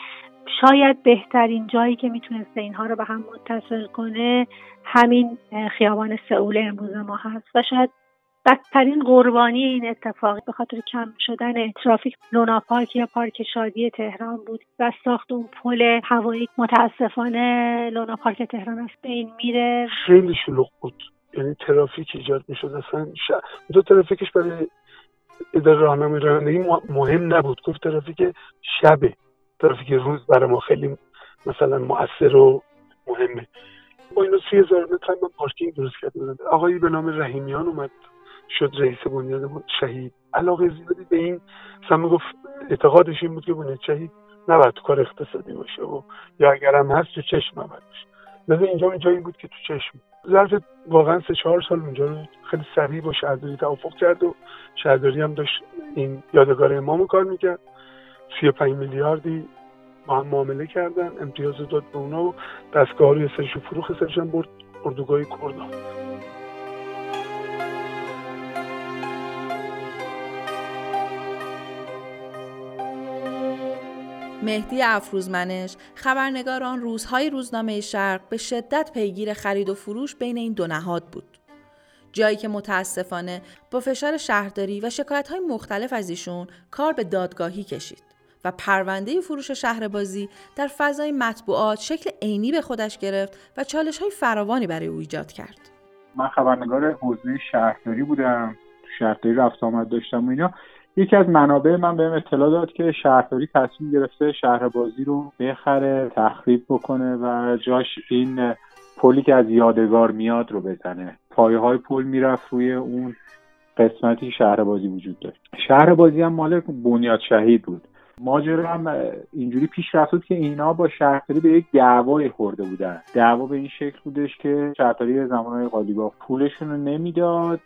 شاید بهترین جایی که می‌تونسته اینها رو به هم متصل کنه همین خیابان سئول امروز ما هست و شاید بدترین قربانی این اتفاق به خاطر کم شدن ترافیک لونا پارک یا پارک شادی تهران بود و ساخت اون پل هوایی. متاسفانه لونا پارک تهران از بین میره. خیلی شلوغ بود. یعنی ترافیک ایجاد می‌شد. اصلا ش... دو ترافیکش برای اداره راهنمایی رانندگی مهم نبود. گفت ترافیک شبه. ترافیک روز برای ما خیلی مثلا مؤثر و مهمه. با اینو سی هزار متر من پارکینگ درست کرده آقایی به نام رحیمیان اومد. شد رئیس بنیاد شهید. علاقه زیادی به این مثلا گفت اعتقادش این بود که بنیاد شهید نباید کار اقتصادی باشه و یا اگرم هست تو چشم نباید باشه. اینجا جایی بود که تو چشم. ظرف واقعا سه چهار سال اونجا رو خیلی سریع با شهرداری توافق کرد و شهرداری هم داشت این یادگار امام کار می‌کرد. 35 میلیاردی با هم معامله کردن امتیاز داد به اونا و دستگاه روی سرش فروخ سرش هم برد اردوگاه کردان. مهدی افروزمنش خبرنگاران روزهای روزنامه شرق به شدت پیگیر خرید و فروش بین این دو نهاد بود. جایی که متاسفانه با فشار شهرداری و شکایت های مختلف از ایشون کار به دادگاهی کشید و پرونده فروش شهر بازی در فضای مطبوعات شکل عینی به خودش گرفت و چالش های فراوانی برای او ایجاد کرد. من خبرنگار حوزه شهرداری بودم شهرداری رفت آمد داشتم و اینا یکی از منابع من بهم اطلاع داد که شهرداری تصمیم گرفته شهر بازی رو بخره تخریب بکنه و جاش این پلی که از یادگار میاد رو بزنه. پایه های پل می‌رفت روی اون قسمتی شهر بازی وجود داشت. شهر بازی هم مال بنیاد شهید بود. ماجرا هم اینجوری پیش رفت که اینا با شهرداری به یک دعوای خورده بودن. دعوا به این شکل بودش که شهرداری زمانهای قالیباف پولشون رو نمی‌داد.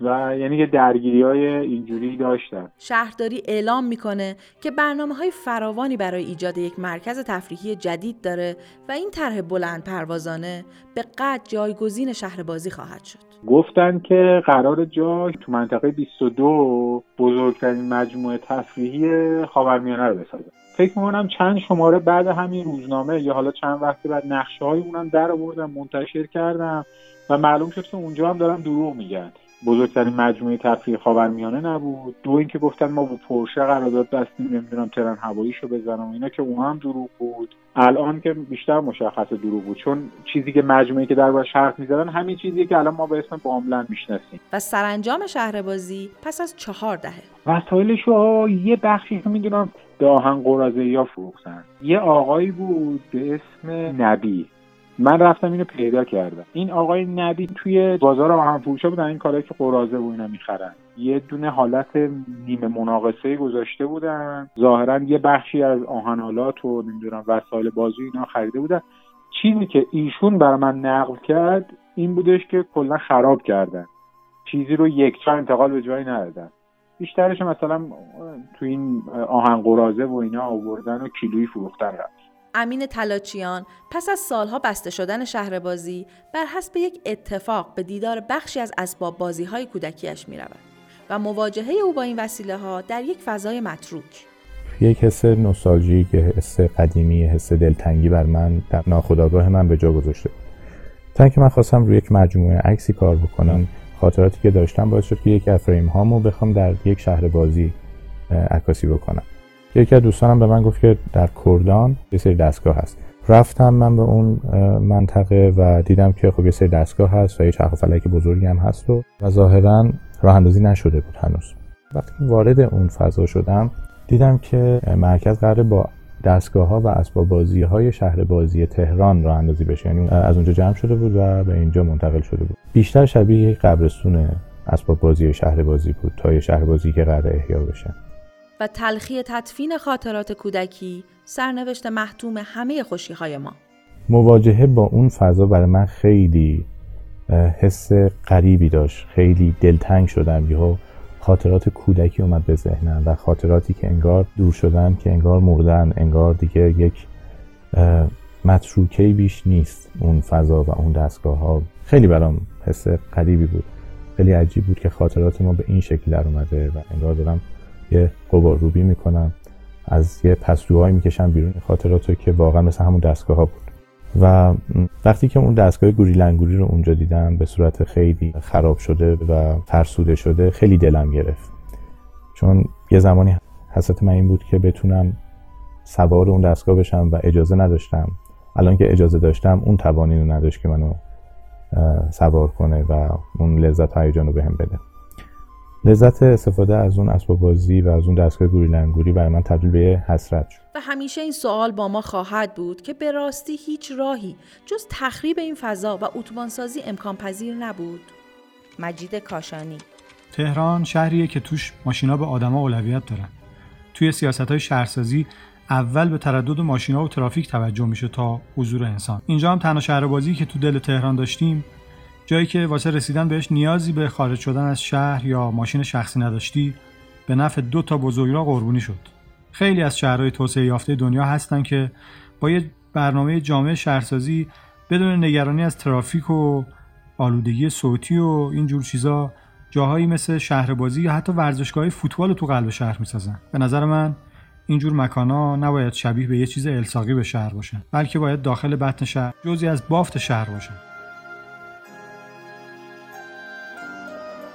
و یعنی یه درگیری های اینجوری داشتن. شهرداری اعلام می‌کنه که برنامه های فراوانی برای ایجاد یک مرکز تفریحی جدید داره و این طرح بلند پروازانه به قد جایگزین شهر بازی خواهد شد. گفتن که قرار جا تو منطقه 22 بزرگترین مجموعه تفریحی خاورمیانه رو بسازن. فکر می‌کنم چند شماره بعد همین روزنامه یا حالا چند وقتی بعد نقشه های اونم در آوردن منتشر کردم و معلوم شد که اونجا هم دارن دروغ میگن. بزرگترین مجموعه تفریح خاورمیانه نبود. دو اینکه گفتن ما با پرشه قرارداد بستیم نمی‌دونم ترن هواییشو بزنم و اینا که اون هم دروغ بود. الان که بیشتر مشخص دروغ بود چون چیزی که مجموعه که در حرف می‌زدن همین چیزی که الان ما به اسم باملن می‌شناسیم. و سرانجام شهر بازی پس از چهار دهه. وسایلش یه بخشی که می‌دونم داهن قرازه یا فروختن. یه آقایی بود به اسم نبی من رفتم اینو پیدا کردم. این آقای نبی توی بازار هم فروشه بودن این کارهایی که قرازه و اینا می‌خرن. یه دونه حالت نیمه مناقصه گذاشته بودن. ظاهرا یه بخشی از آهنالات و نمی‌دونم وسایل بازی اینا خریده بودن. چیزی که ایشون بر من نقل کرد این بودش که کلا خراب کردن. چیزی رو یک چند انتقال به جایی ندادن. بیشترش مثلا تو این آهن قرازه و اینا آوردن و کیلویی فروختن رفت. امین تلاچیان پس از سالها بسته شدن شهر بازی بر حسب یک اتفاق به دیدار بخشی از اسباب بازی های کودکیش می رود و مواجهه او با این وسیله ها در یک فضای متروک. یک حس نوستالژیک حس قدیمی حس دلتنگی بر من در ناخودآگاه من به جا گذاشته تا اینکه من خواستم روی یک مجموعه عکسی کار بکنم خاطراتی که داشتم باعث شد که یک فریم هامو بخوام در یک شهر بازی عکاسی بکنم. یکی از دوستانم به من گفت که در کردان یه سری دستگاه هست. رفتم من به اون منطقه و دیدم که خب یه سری دستگاه هست و یه چرخ فلک بزرگی هم هست و, و ظاهرا راه اندازی نشده بود هنوز. وقتی وارد اون فضا شدم دیدم که مرکز قرار با دستگاه ها و اسباب بازی های شهر بازی تهران راه اندازی بشه. یعنی از اونجا جمع شده بود و به اینجا منتقل شده بود. بیشتر شبیه قبرستون اسباب بازی شهر بازی بود تا یه شهر بازی که قرار احیا بشه. و تلخی تدفین خاطرات کودکی سرنوشت محتوم همه خوشی های ما. مواجهه با اون فضا برای من خیلی حس غریبی داشت. خیلی دلتنگ شدم. یهو خاطرات کودکی اومد به ذهنم و خاطراتی که انگار دور شدن که انگار مردن انگار دیگه یک متروکه بیش نیست اون فضا و اون دستگاه ها خیلی برام حس غریبی بود. خیلی عجیب بود که خاطرات ما به این شکل در اومده و انگار دارم یه قبار روبی می‌کنم. از یه پستوهایی می‌کشم بیرون. خاطرات که واقعا مثل همون دستگاه ها بود. و وقتی که اون دستگاه گوری لنگوری رو اونجا دیدم به صورت خیلی خراب شده و فرسوده شده خیلی دلم گرفت. چون یه زمانی حسرت من این بود که بتونم سوار اون دستگاه بشم و اجازه نداشتم. الان که اجازه داشتم اون توانی رو نداشت که منو سوار کنه و اون لذت هیجان رو بهم بده. لذت استفاده از اون اسباب بازی و از اون دستگاه گوری لنگوری برای من تبدیل به حسرت شد. و همیشه این سوال با ما خواهد بود که به راستی هیچ راهی جز تخریب این فضا و اتوبانسازی امکان پذیر نبود. مجید کاشانی. تهران شهریه که توش ماشینا به آدما اولویت دارن. توی سیاست های شهرسازی اول به تردد ماشینا و ترافیک توجه میشه تا حضور انسان. اینجا هم تنها شهر بازی که تو دل تهران داشتیم جایی که واسه رسیدن بهش نیازی به خارج شدن از شهر یا ماشین شخصی نداشتی به نفع دو تا بزرگراه قربونی شد. خیلی از شهرهای توسعه یافته دنیا هستن که با یه برنامه جامعه شهرسازی بدون نگرانی از ترافیک و آلودگی صوتی و اینجور چیزا جاهایی مثل شهر بازی یا حتی ورزشگاه فوتبال تو قلب شهر می‌سازن. به نظر من اینجور مکانا نباید شبیه به یه چیز الساقی به شهر باشن بلکه باید داخل بطن شهر جزی از بافت شهر باشن.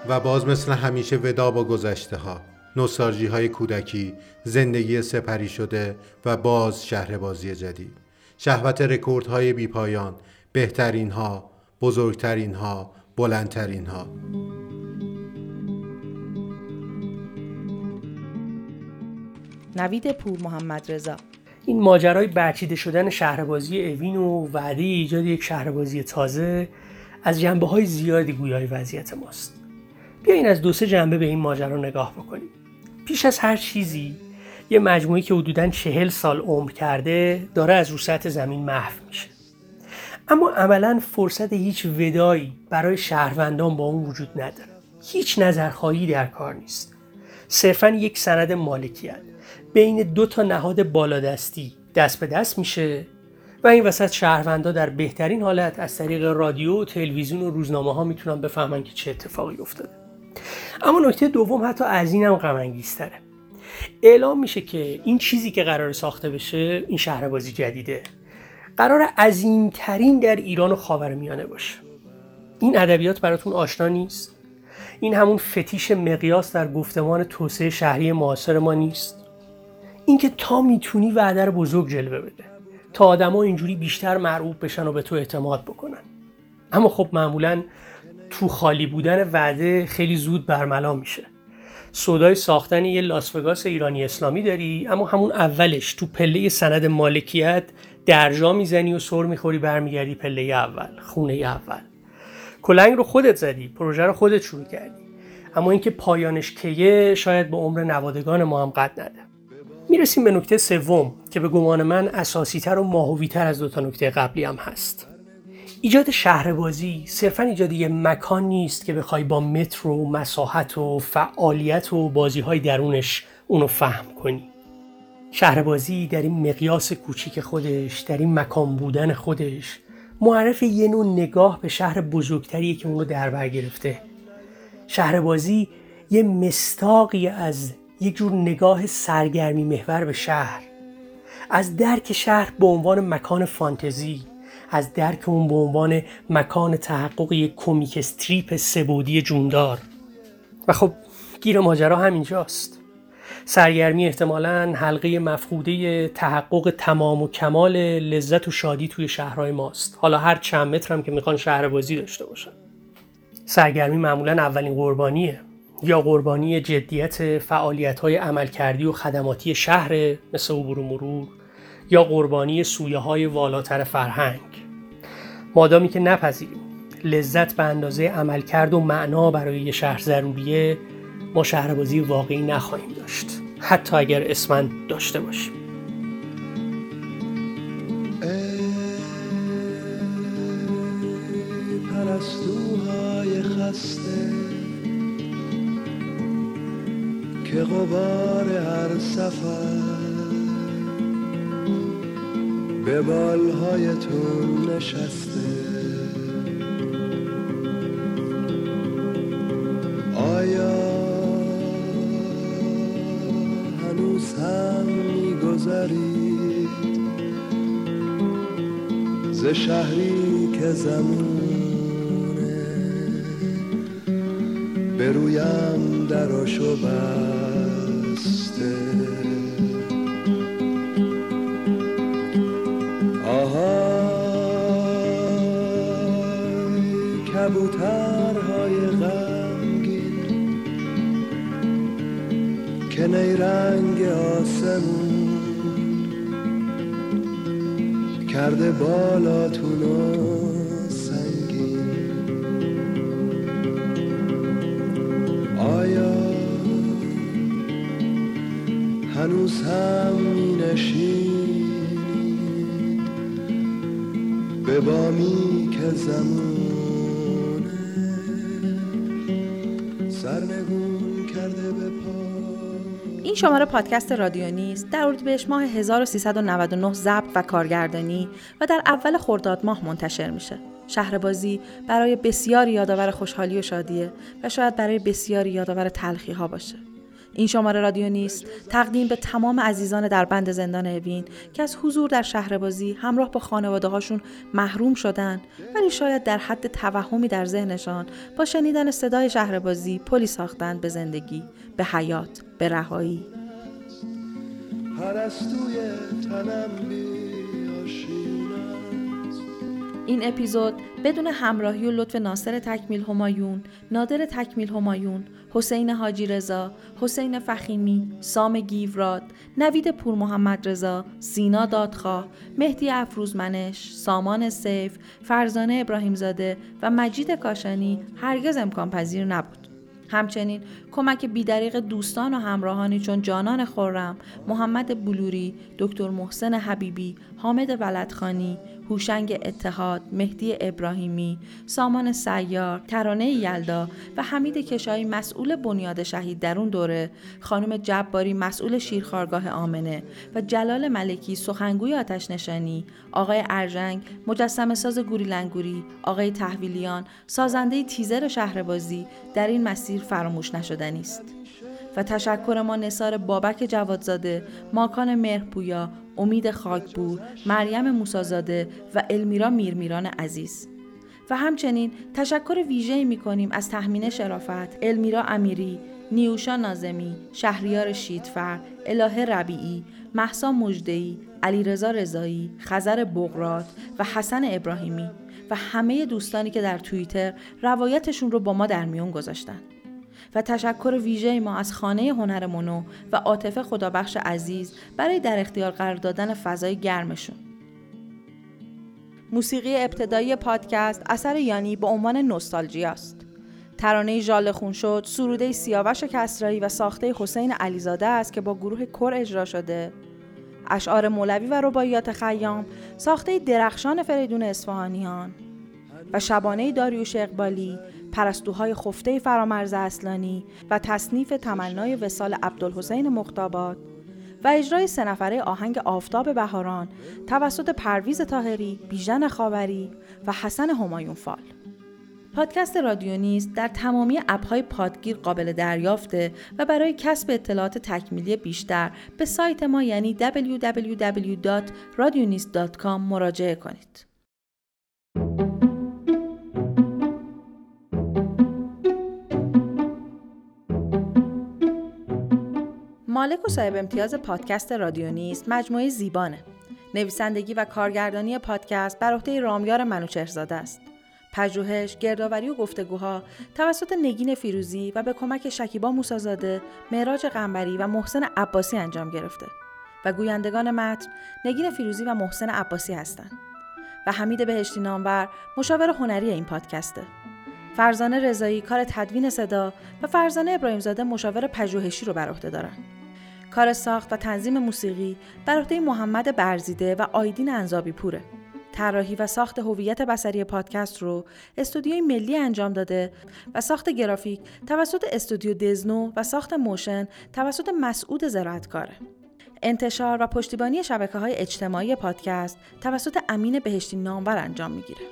و باز مثل همیشه ودا با گذشته ها نوستالژی های کودکی زندگی سپری شده و باز شهر بازی جدید. شهوت رکورد های بی پایان بهترین ها بزرگترین ها بلندترین ها نوید پور محمد رضا. این ماجرای برچیده شدن شهربازی اوین و وعده ایجاد یک شهربازی تازه از جنبه های زیادی گویای وضعیت ماست. بیاین از دو سه جنبه به این ماجرا نگاه بکنیم. پیش از هر چیزی یه مجموعی که حدودا چهل سال عمر کرده داره از رو سطح زمین محو میشه. اما عملا فرصت هیچ ودایی برای شهروندان با اون وجود نداره. هیچ نظرخواهی در کار نیست. صرفا یک سند مالکیت بین دو تا نهاد بالادستی دست به دست میشه و این وسط شهروندا در بهترین حالت از طریق رادیو و تلویزیون و روزنامه ها می‌تونن بفهمن که چه اتفاقی افتاده. اما نکته دوم حتی از اینم غم اعلام میشه که این چیزی که قرار ساخته بشه این شهربازی جدیده. قرار عظیمترین در ایران و خاورمیانه باشه. این ادبیات براتون آشنا نیست؟ این همون فتیش مقیاس در گفتمان توسعه شهری معاصر ما نیست؟ اینکه تا می‌تونی وعده رو بزرگ جلوه بده. تا آدما اینجوری بیشتر مرعوب بشن و به تو اعتماد بکنن. اما خب معمولا تو خالی بودن وعده خیلی زود برملا میشه. سودای ساختن یه لاسوگاس ایرانی اسلامی داری اما همون اولش تو پله سند مالکیت درجا می‌زنی و سر می‌خوری برمیگردی پله اول خونه اول. کلنگ رو خودت زدی پروژه رو خودت شروع کردی. اما اینکه پایانش کیه شاید به عمر نوادگان ما هم قد نده. می‌رسیم به نکته سوم که به گمان من اساسی تر و ماهوی تر از دو تا نکته قبلی هم هست. ایجاد شهربازی صرفا ایجاد یه مکان نیست که بخوای با متر و مساحت و فعالیت و بازی های درونش اونو فهم کنی. شهربازی در این مقیاس کوچیک خودش در این مکان بودن خودش معرف یه نوع نگاه به شهر بزرگتریه که اونو در بر گرفته. شهربازی یه مستاقی از یک جور نگاه سرگرمی محور به شهر. از درک شهر به عنوان مکان فانتزی. از درک اون به عنوان مکان تحقق یک کمیک استریپ سبودی جوندار. و خب گیر ماجرا همینجاست. سرگرمی احتمالا حلقه مفقوده تحقق تمام و کمال لذت و شادی توی شهرهای ماست. حالا هر چند متر هم که می‌خوان شهر بازی داشته باشن. سرگرمی معمولا اولین قربانیه. یا قربانی جدیت فعالیت های عملکردی و خدماتی شهر مثل عبور و مرور. یا قربانی سویه های والاتر فرهنگ. مادامی که نپذیریم لذت به اندازه عملکرد و معنا برای یه شهر ضروریه ما شهربازی واقعی نخواهیم داشت. حتی اگر اسمن داشته باشیم. پرستوهای خسته که غبار هر سفر به بالهایتون نشسته. آیا هنوز هم میگذرید ز شهری که زمونه برویم دراشو بسته نیرنگ آسمون کرده بالاتون و سنگین. آیا هنوز هم می به بامی که زمونه سرنگون کرده به پا؟ این شماره پادکست رادیو نیست در اردیبهشت ماه 1399 ضبط و کارگردانی و در اول خرداد ماه منتشر میشه. شهربازی برای بسیاری یادآور خوشحالی و شادیه و شاید برای بسیاری یادآور تلخی ها باشه. این شماره رادیو نیست. تقدیم به تمام عزیزان در بند زندان اوین که از حضور در شهربازی همراه با خانواده هاشون محروم شدن ولی شاید در حد توهمی در ذهنشان با شنیدن صدای شهربازی پلی ساختند به زندگی به حیات به رهایی. پرستوی تنم این اپیزود بدون همراهی و لطف ناصر تکمیل همایون، نادر تکمیل همایون، حسین حاجی رضا، حسین فخیمی، سام گیوراد، نوید پور محمد رضا، سینا دادخواه، مهدی افروزمنش، سامان سیف، فرزانه ابراهیمزاده و مجید کاشانی هرگز امکان پذیر نبود. همچنین کمک بیدریق دوستان و همراهانی چون جانان خورم، محمد بلوری، دکتر محسن حبیبی، حامد ولدخانی، هوشنگ اتحاد، مهدی ابراهیمی، سامان سیار، ترانه یلدا و حمید کشایی مسئول بنیاد شهید در اون دوره، خانم جباری مسئول شیرخارگاه آمنه و جلال ملکی سخنگوی آتش نشانی، آقای ارژنگ مجسم ساز گوریلنگوری، آقای تحویلیان سازنده تیزر شهربازی در این مسیر فراموش نشدنی است. و تشکر ما نصار بابک جوادزاده، ماکان مهرپویا، امید خاکبور، مریم موسازاده و المیرا میرمیران عزیز. و همچنین تشکر ویژه‌ای می کنیم از تحمین شرافت، المیرا امیری، نیوشا نازمی، شهریار شیدفر، الهه ربیعی، محسا مجدهی، علیرضا رضایی، خزر بغرات و حسن ابراهیمی و همه دوستانی که در توییتر روایتشون رو با ما در میون گذاشتن. و تشکر ویژه ما از خانه هنر منو و عاطفه خدابخش عزیز برای در اختیار قرار دادن فضای گرمشون. موسیقی ابتدایی پادکست اثر یانی به عنوان نوستالژی است. ترانه ژاله خون شد سروده سیاوش کسرایی و ساخته حسین علیزاده است که با گروه کر اجرا شده اشعار مولوی و رباعیات خیام ساخته درخشان فریدون اصفهانیان و شبانه داریوش اقبالی پرستوهای خفته فرامرز اصلانی و تصنیف تمنای وسال عبدالحسین مختابات و اجرای سه آهنگ آفتاب بهاران توسط پرویز تاهری، بیژن خاوری و حسن همایون فال. پادکست رادیو نیست در تمامی اپهای پادگیر قابل دریافته و برای کسب اطلاعات تکمیلی بیشتر به سایت ما یعنی www.radionist.com مراجعه کنید. مالک و صاحب امتیاز پادکست رادیو نیست مجموعه زیبانه. نویسندگی و کارگردانی پادکست بر عهده رامیار منوچهرزاده است. پژوهش، گردآوری و گفتگوها توسط نگین فیروزی و به کمک شکیبا موسازاده، معراج قنبری و محسن عباسی انجام گرفته و گویندگان متن نگین فیروزی و محسن عباسی هستند. و حمید بهشتی نامور مشاور هنری این پادکسته. فرزانه رضایی کار تدوین صدا و فرزانه ابراهیمزاده مشاور پژوهشی رو بر عهده دارن. کار ساخت و تنظیم موسیقی بر عهده محمد برزیده و آیدین انزابی پوره. طراحی و ساخت هویت بصری پادکست رو استودیوی ملی انجام داده و ساخت گرافیک توسط استودیو دزنو و ساخت موشن توسط مسعود زراعتکاره. انتشار و پشتیبانی شبکه های اجتماعی پادکست توسط امین بهشتی نامور انجام می‌گیره.